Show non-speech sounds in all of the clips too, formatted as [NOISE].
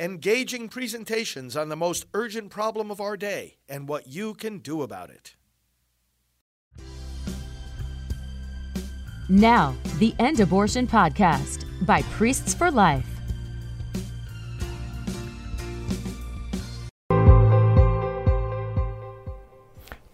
engaging presentations on the most urgent problem of our day and what you can do about it. Now, the End Abortion Podcast by Priests for Life.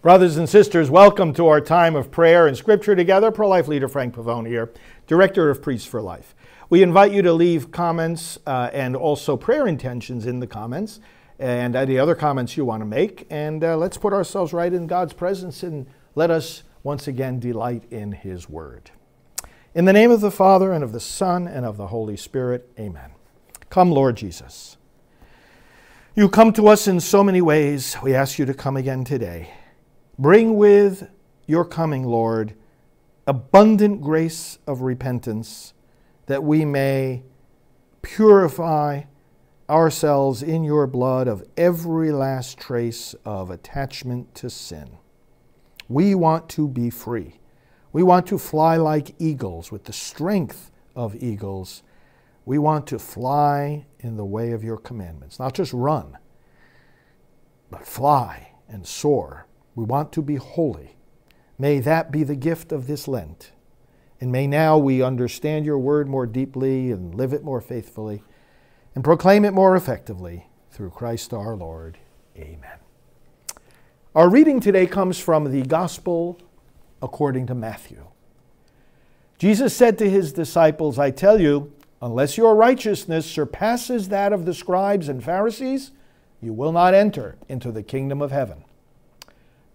Brothers and sisters, welcome to our time of prayer and scripture together. Pro life leader Frank Pavone here, Director of Priests for Life. We invite you to leave comments uh, and also prayer intentions in the comments and any other comments you want to make. And uh, let's put ourselves right in God's presence and let us once again delight in His Word. In the name of the Father, and of the Son, and of the Holy Spirit, amen. Come, Lord Jesus. You come to us in so many ways. We ask you to come again today. Bring with your coming, Lord, abundant grace of repentance that we may purify ourselves in your blood of every last trace of attachment to sin. We want to be free. We want to fly like eagles with the strength of eagles. We want to fly in the way of your commandments, not just run, but fly and soar. We want to be holy. May that be the gift of this Lent. And may now we understand your word more deeply and live it more faithfully and proclaim it more effectively through Christ our Lord. Amen. Our reading today comes from the Gospel according to Matthew. Jesus said to his disciples, I tell you, unless your righteousness surpasses that of the scribes and Pharisees, you will not enter into the kingdom of heaven.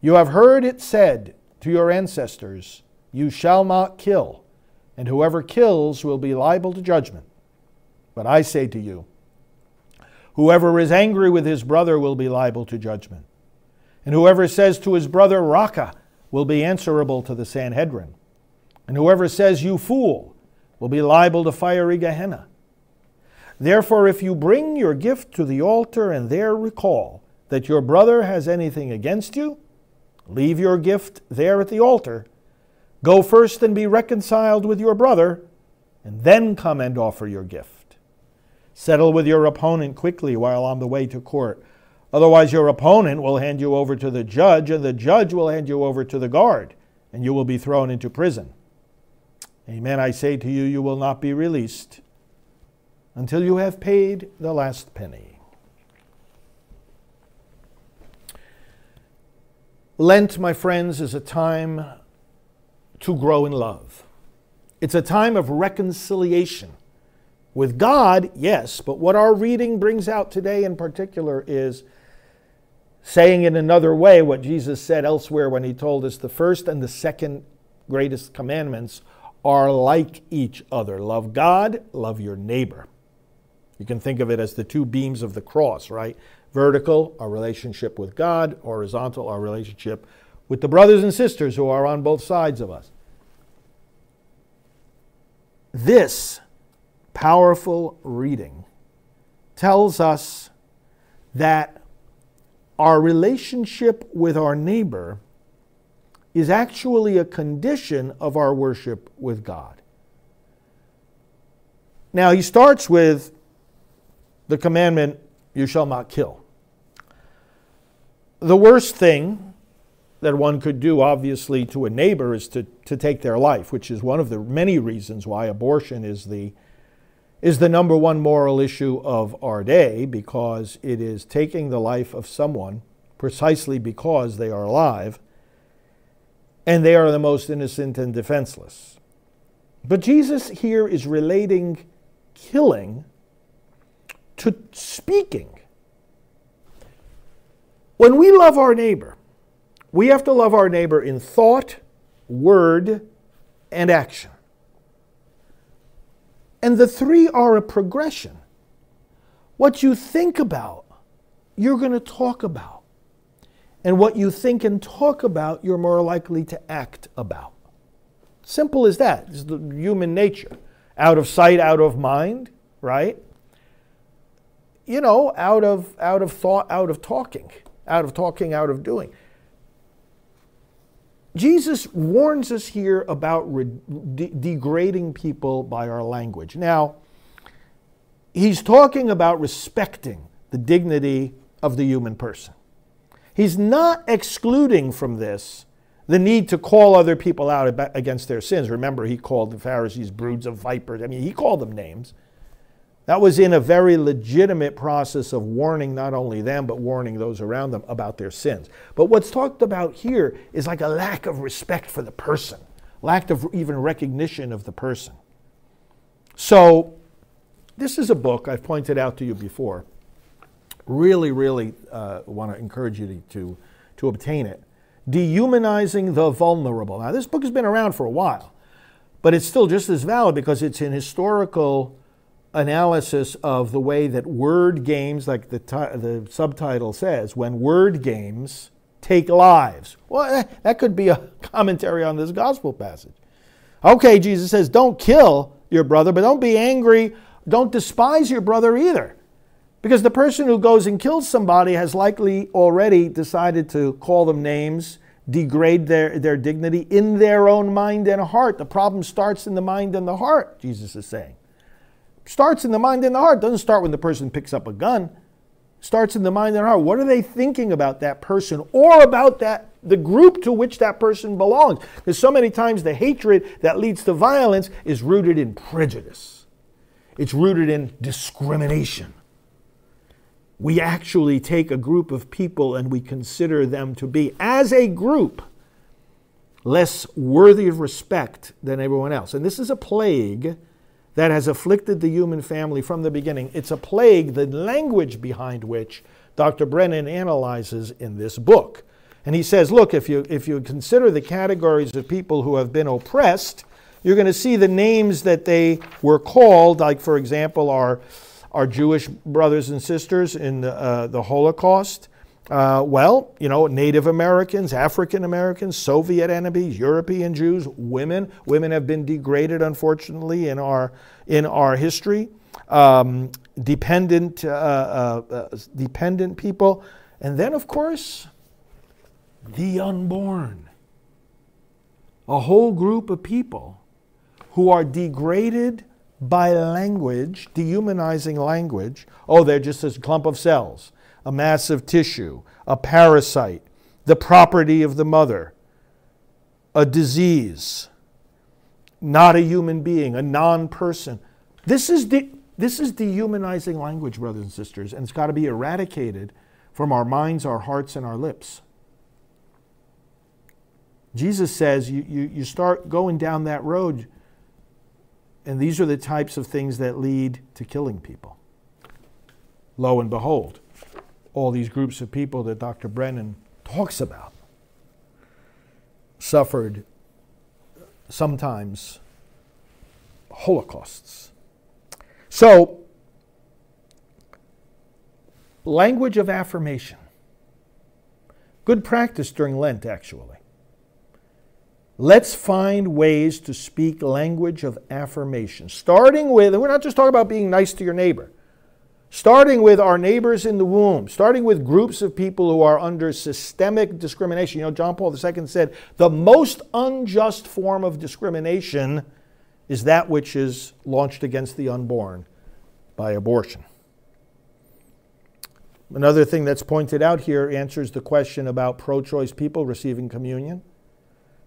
You have heard it said to your ancestors, you shall not kill, and whoever kills will be liable to judgment. But I say to you, whoever is angry with his brother will be liable to judgment. And whoever says to his brother, Raca, will be answerable to the Sanhedrin. And whoever says, You fool, will be liable to fiery Gehenna. Therefore, if you bring your gift to the altar and there recall that your brother has anything against you, leave your gift there at the altar Go first and be reconciled with your brother, and then come and offer your gift. Settle with your opponent quickly while on the way to court. Otherwise, your opponent will hand you over to the judge, and the judge will hand you over to the guard, and you will be thrown into prison. Amen, I say to you, you will not be released until you have paid the last penny. Lent, my friends, is a time to grow in love. It's a time of reconciliation. With God, yes, but what our reading brings out today in particular is saying in another way what Jesus said elsewhere when he told us the first and the second greatest commandments are like each other love God, love your neighbor. You can think of it as the two beams of the cross, right? Vertical, our relationship with God, horizontal, our relationship with the brothers and sisters who are on both sides of us. This powerful reading tells us that our relationship with our neighbor is actually a condition of our worship with God. Now, he starts with the commandment, You shall not kill. The worst thing that one could do, obviously, to a neighbor is to, to take their life, which is one of the many reasons why abortion is the, is the number one moral issue of our day, because it is taking the life of someone precisely because they are alive and they are the most innocent and defenseless. But Jesus here is relating killing to speaking. When we love our neighbor, we have to love our neighbor in thought, word, and action. And the three are a progression. What you think about, you're going to talk about. And what you think and talk about, you're more likely to act about. Simple as that. It's the human nature. Out of sight, out of mind, right? You know, out of out of thought, out of talking. Out of talking, out of doing. Jesus warns us here about de- degrading people by our language. Now, he's talking about respecting the dignity of the human person. He's not excluding from this the need to call other people out against their sins. Remember, he called the Pharisees broods of vipers. I mean, he called them names. That was in a very legitimate process of warning not only them, but warning those around them about their sins. But what's talked about here is like a lack of respect for the person, lack of even recognition of the person. So, this is a book I've pointed out to you before. Really, really uh, want to encourage you to, to, obtain it. Dehumanizing the Vulnerable. Now, this book has been around for a while, but it's still just as valid because it's an historical analysis of the way that word games, like the, the subtitle says, when word games take lives. Well, eh, that could be a [LAUGHS] commentary on this gospel passage. Okay, Jesus says, don't kill your brother, but don't be angry. Don't despise your brother either. Because the person who goes and kills somebody has likely already decided to call them names, degrade their, their dignity in their own mind and heart. The problem starts in the mind and the heart, Jesus is saying. Starts in the mind and the heart. Doesn't start when the person picks up a gun. Starts in the mind and heart. What are they thinking about that person or about that the group to which that person belongs? Because so many times the hatred that leads to violence is rooted in prejudice. It's rooted in discrimination we actually take a group of people and we consider them to be, as a group, less worthy of respect than everyone else. And this is a plague that has afflicted the human family from the beginning. It's a plague, the language behind which Dr. Brennan analyzes in this book. And he says, look, if you, if you consider the categories of people who have been oppressed, you're going to see the names that they were called, like, for example, are our Jewish brothers and sisters in the, uh, the Holocaust? Uh, well, you know, Native Americans, African Americans, Soviet enemies, European Jews, women. Women have been degraded, unfortunately, in our in our history. Um, dependent, uh, uh, uh dependent people, and then, of course, the unborn. A whole group of people who are degraded by language, dehumanizing language. Oh, they're just this clump of cells, a mass of tissue, a parasite, the property of the mother, a disease, not a human being, a non person. This is, this is dehumanizing language, brothers and sisters, and it's got to be eradicated from our minds, our hearts, and our lips. Jesus says you, you, you start going down that road and these are the types of things that lead to killing people. Lo and behold, all these groups of people that Dr. Brennan talks about suffered sometimes holocausts. So, language of affirmation. Good practice during Lent, actually. Let's find ways to speak language of affirmation. Starting with, we're not just talking about being nice to your neighbor, starting with our neighbors in the womb, starting with groups of people who are under systemic discrimination. You know, John Paul II said the most unjust form of discrimination is that which is launched against the unborn by abortion. Another thing that's pointed out here answers the question about pro choice people receiving communion.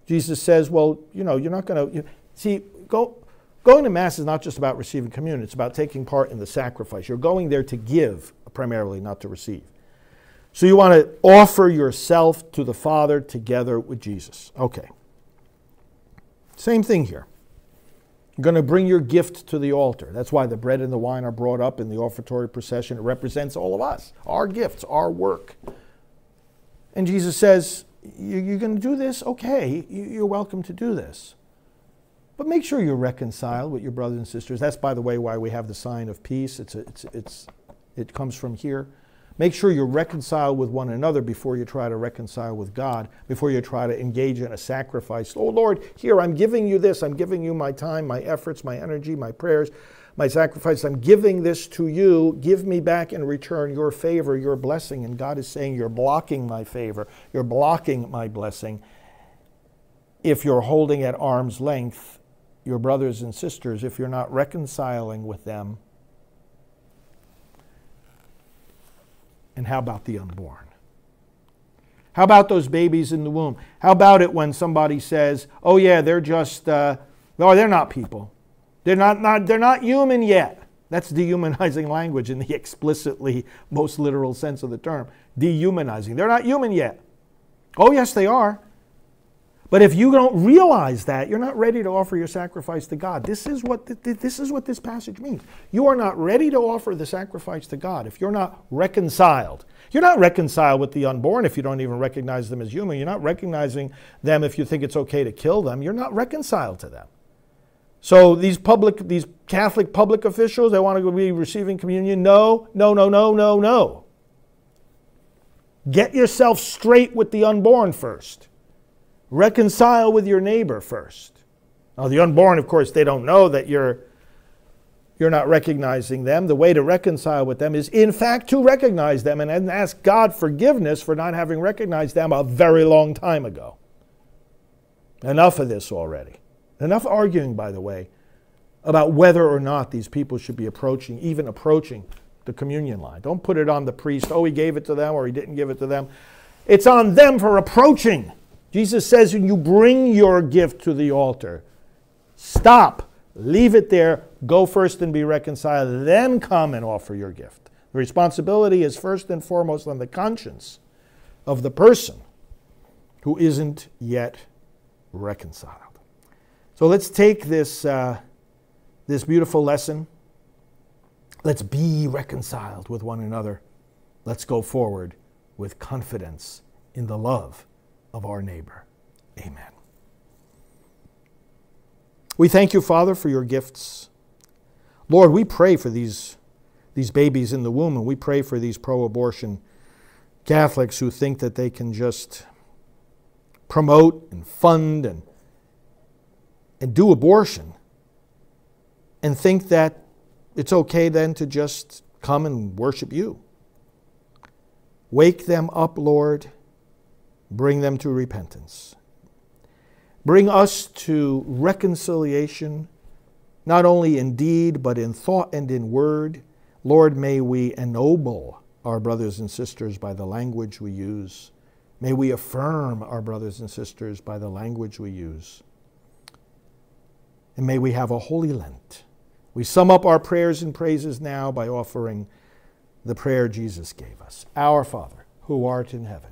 Jesus says, well, you know, you're not going to. See, go, going to Mass is not just about receiving communion, it's about taking part in the sacrifice. You're going there to give primarily, not to receive. So you want to offer yourself to the Father together with Jesus. Okay. Same thing here. You're going to bring your gift to the altar. That's why the bread and the wine are brought up in the offertory procession. It represents all of us, our gifts, our work. And Jesus says, you're going to do this? Okay, you're welcome to do this. But make sure you're reconciled with your brothers and sisters. That's, by the way, why we have the sign of peace. It's, a, it's, it's, it comes from here. Make sure you're reconciled with one another before you try to reconcile with God, before you try to engage in a sacrifice. Oh, Lord, here, I'm giving you this. I'm giving you my time, my efforts, my energy, my prayers my sacrifice. I'm giving this to you. Give me back in return your favor, your blessing. And God is saying, You're blocking my favor. You're blocking my blessing. If you're holding at arm's length your brothers and sisters if you're not reconciling with them? And how about the unborn? How about those babies in the womb? How about it when somebody says, oh, yeah, they're just, uh, no, they're not people. They're not, not, they're not human yet. That's dehumanizing [LAUGHS] language in the explicitly most literal sense of the term. Dehumanizing. They're not human yet. Oh, yes, they are. But if you don't realize that, you're not ready to offer your sacrifice to God. This is what this is what this passage means. You are not ready to offer the sacrifice to God if you're not reconciled. You're not reconciled with the unborn if you don't even recognize them as human. You're not recognizing them if you think it's okay to kill them. You're not reconciled to them. So these public, these Catholic public officials, they want to be receiving communion. No, no, no, no, no, no. Get yourself straight with the unborn first. Reconcile with your neighbor first. Now, the unborn, of course, they don't know that you're, you're not recognizing them. The way to reconcile with them is, in fact, to recognize them and ask God forgiveness for not having recognized them a very long time ago. Enough of this already. Enough arguing, by the way, about whether or not these people should be approaching, even approaching the communion line. Don't put it on the priest, oh, he gave it to them or he didn't give it to them. It's on them for approaching. Jesus says, when you bring your gift to the altar, stop, leave it there, go first and be reconciled, then come and offer your gift. The responsibility is first and foremost on the conscience of the person who isn't yet reconciled. So let's take this, uh, this beautiful lesson Let's be reconciled with one another. Let's go forward with confidence in the love of our neighbor. Amen. We thank you, Father, for your gifts. Lord, we pray for these, these babies in the womb, and we pray for these pro abortion Catholics who think that they can just promote and fund and, and do abortion and think that it's okay then to just come and worship you. Wake them up, Lord. Bring them to repentance. Bring us to reconciliation, not only in deed, but in thought and in word. Lord, may we ennoble our brothers and sisters by the language we use. May we affirm our brothers and sisters by the language we use. And may we have a holy Lent we sum up our prayers and praises now by offering the prayer Jesus gave us Our Father, who art in heaven,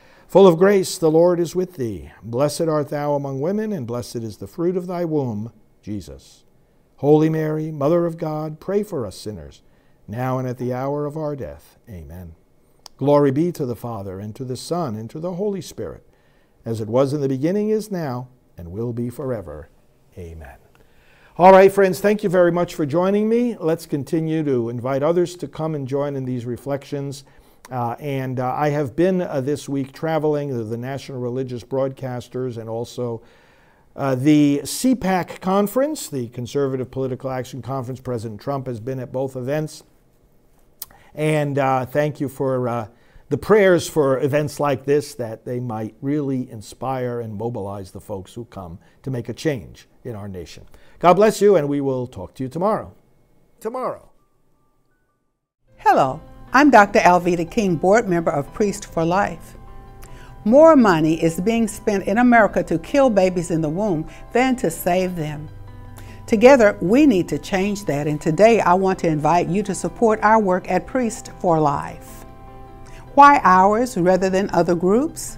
full of grace, the Lord is with thee. Blessed art thou among women, and blessed is the fruit of thy womb, Jesus. Holy Mary, Mother of God, pray for us sinners, now and at the hour of our death. Amen. Glory be to the Father, and to the Son, and to the Holy Spirit, as it was in the beginning, is now, and will be forever. Amen. All right, friends, thank you very much for joining me. Let's continue to invite others to come and join in these reflections. Uh, and uh, I have been uh, this week traveling to the National Religious Broadcasters and also uh, the CPAC conference, the Conservative Political Action Conference. President Trump has been at both events. And uh, thank you for uh, the prayers for events like this that they might really inspire and mobilize the folks who come to make a change in our nation. God bless you, and we will talk to you tomorrow. Tomorrow. Hello, I'm Dr. Alveda King, board member of Priest for Life. More money is being spent in America to kill babies in the womb than to save them. Together, we need to change that, and today I want to invite you to support our work at Priest for Life. Why ours rather than other groups?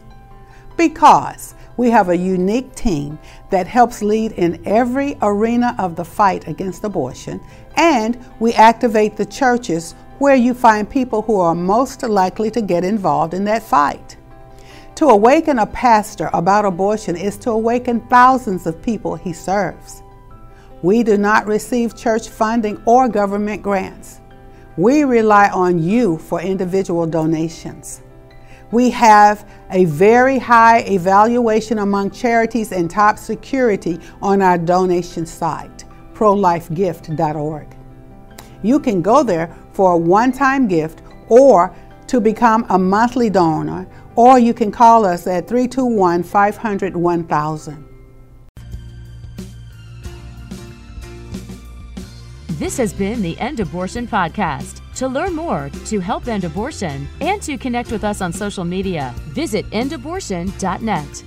Because we have a unique team that helps lead in every arena of the fight against abortion, and we activate the churches where you find people who are most likely to get involved in that fight. To awaken a pastor about abortion is to awaken thousands of people he serves. We do not receive church funding or government grants. We rely on you for individual donations. We have a very high evaluation among charities and top security on our donation site, prolifegift.org. You can go there for a one time gift or to become a monthly donor, or you can call us at 321 500 1000. This has been the End Abortion Podcast. To learn more, to help end abortion, and to connect with us on social media, visit endabortion.net.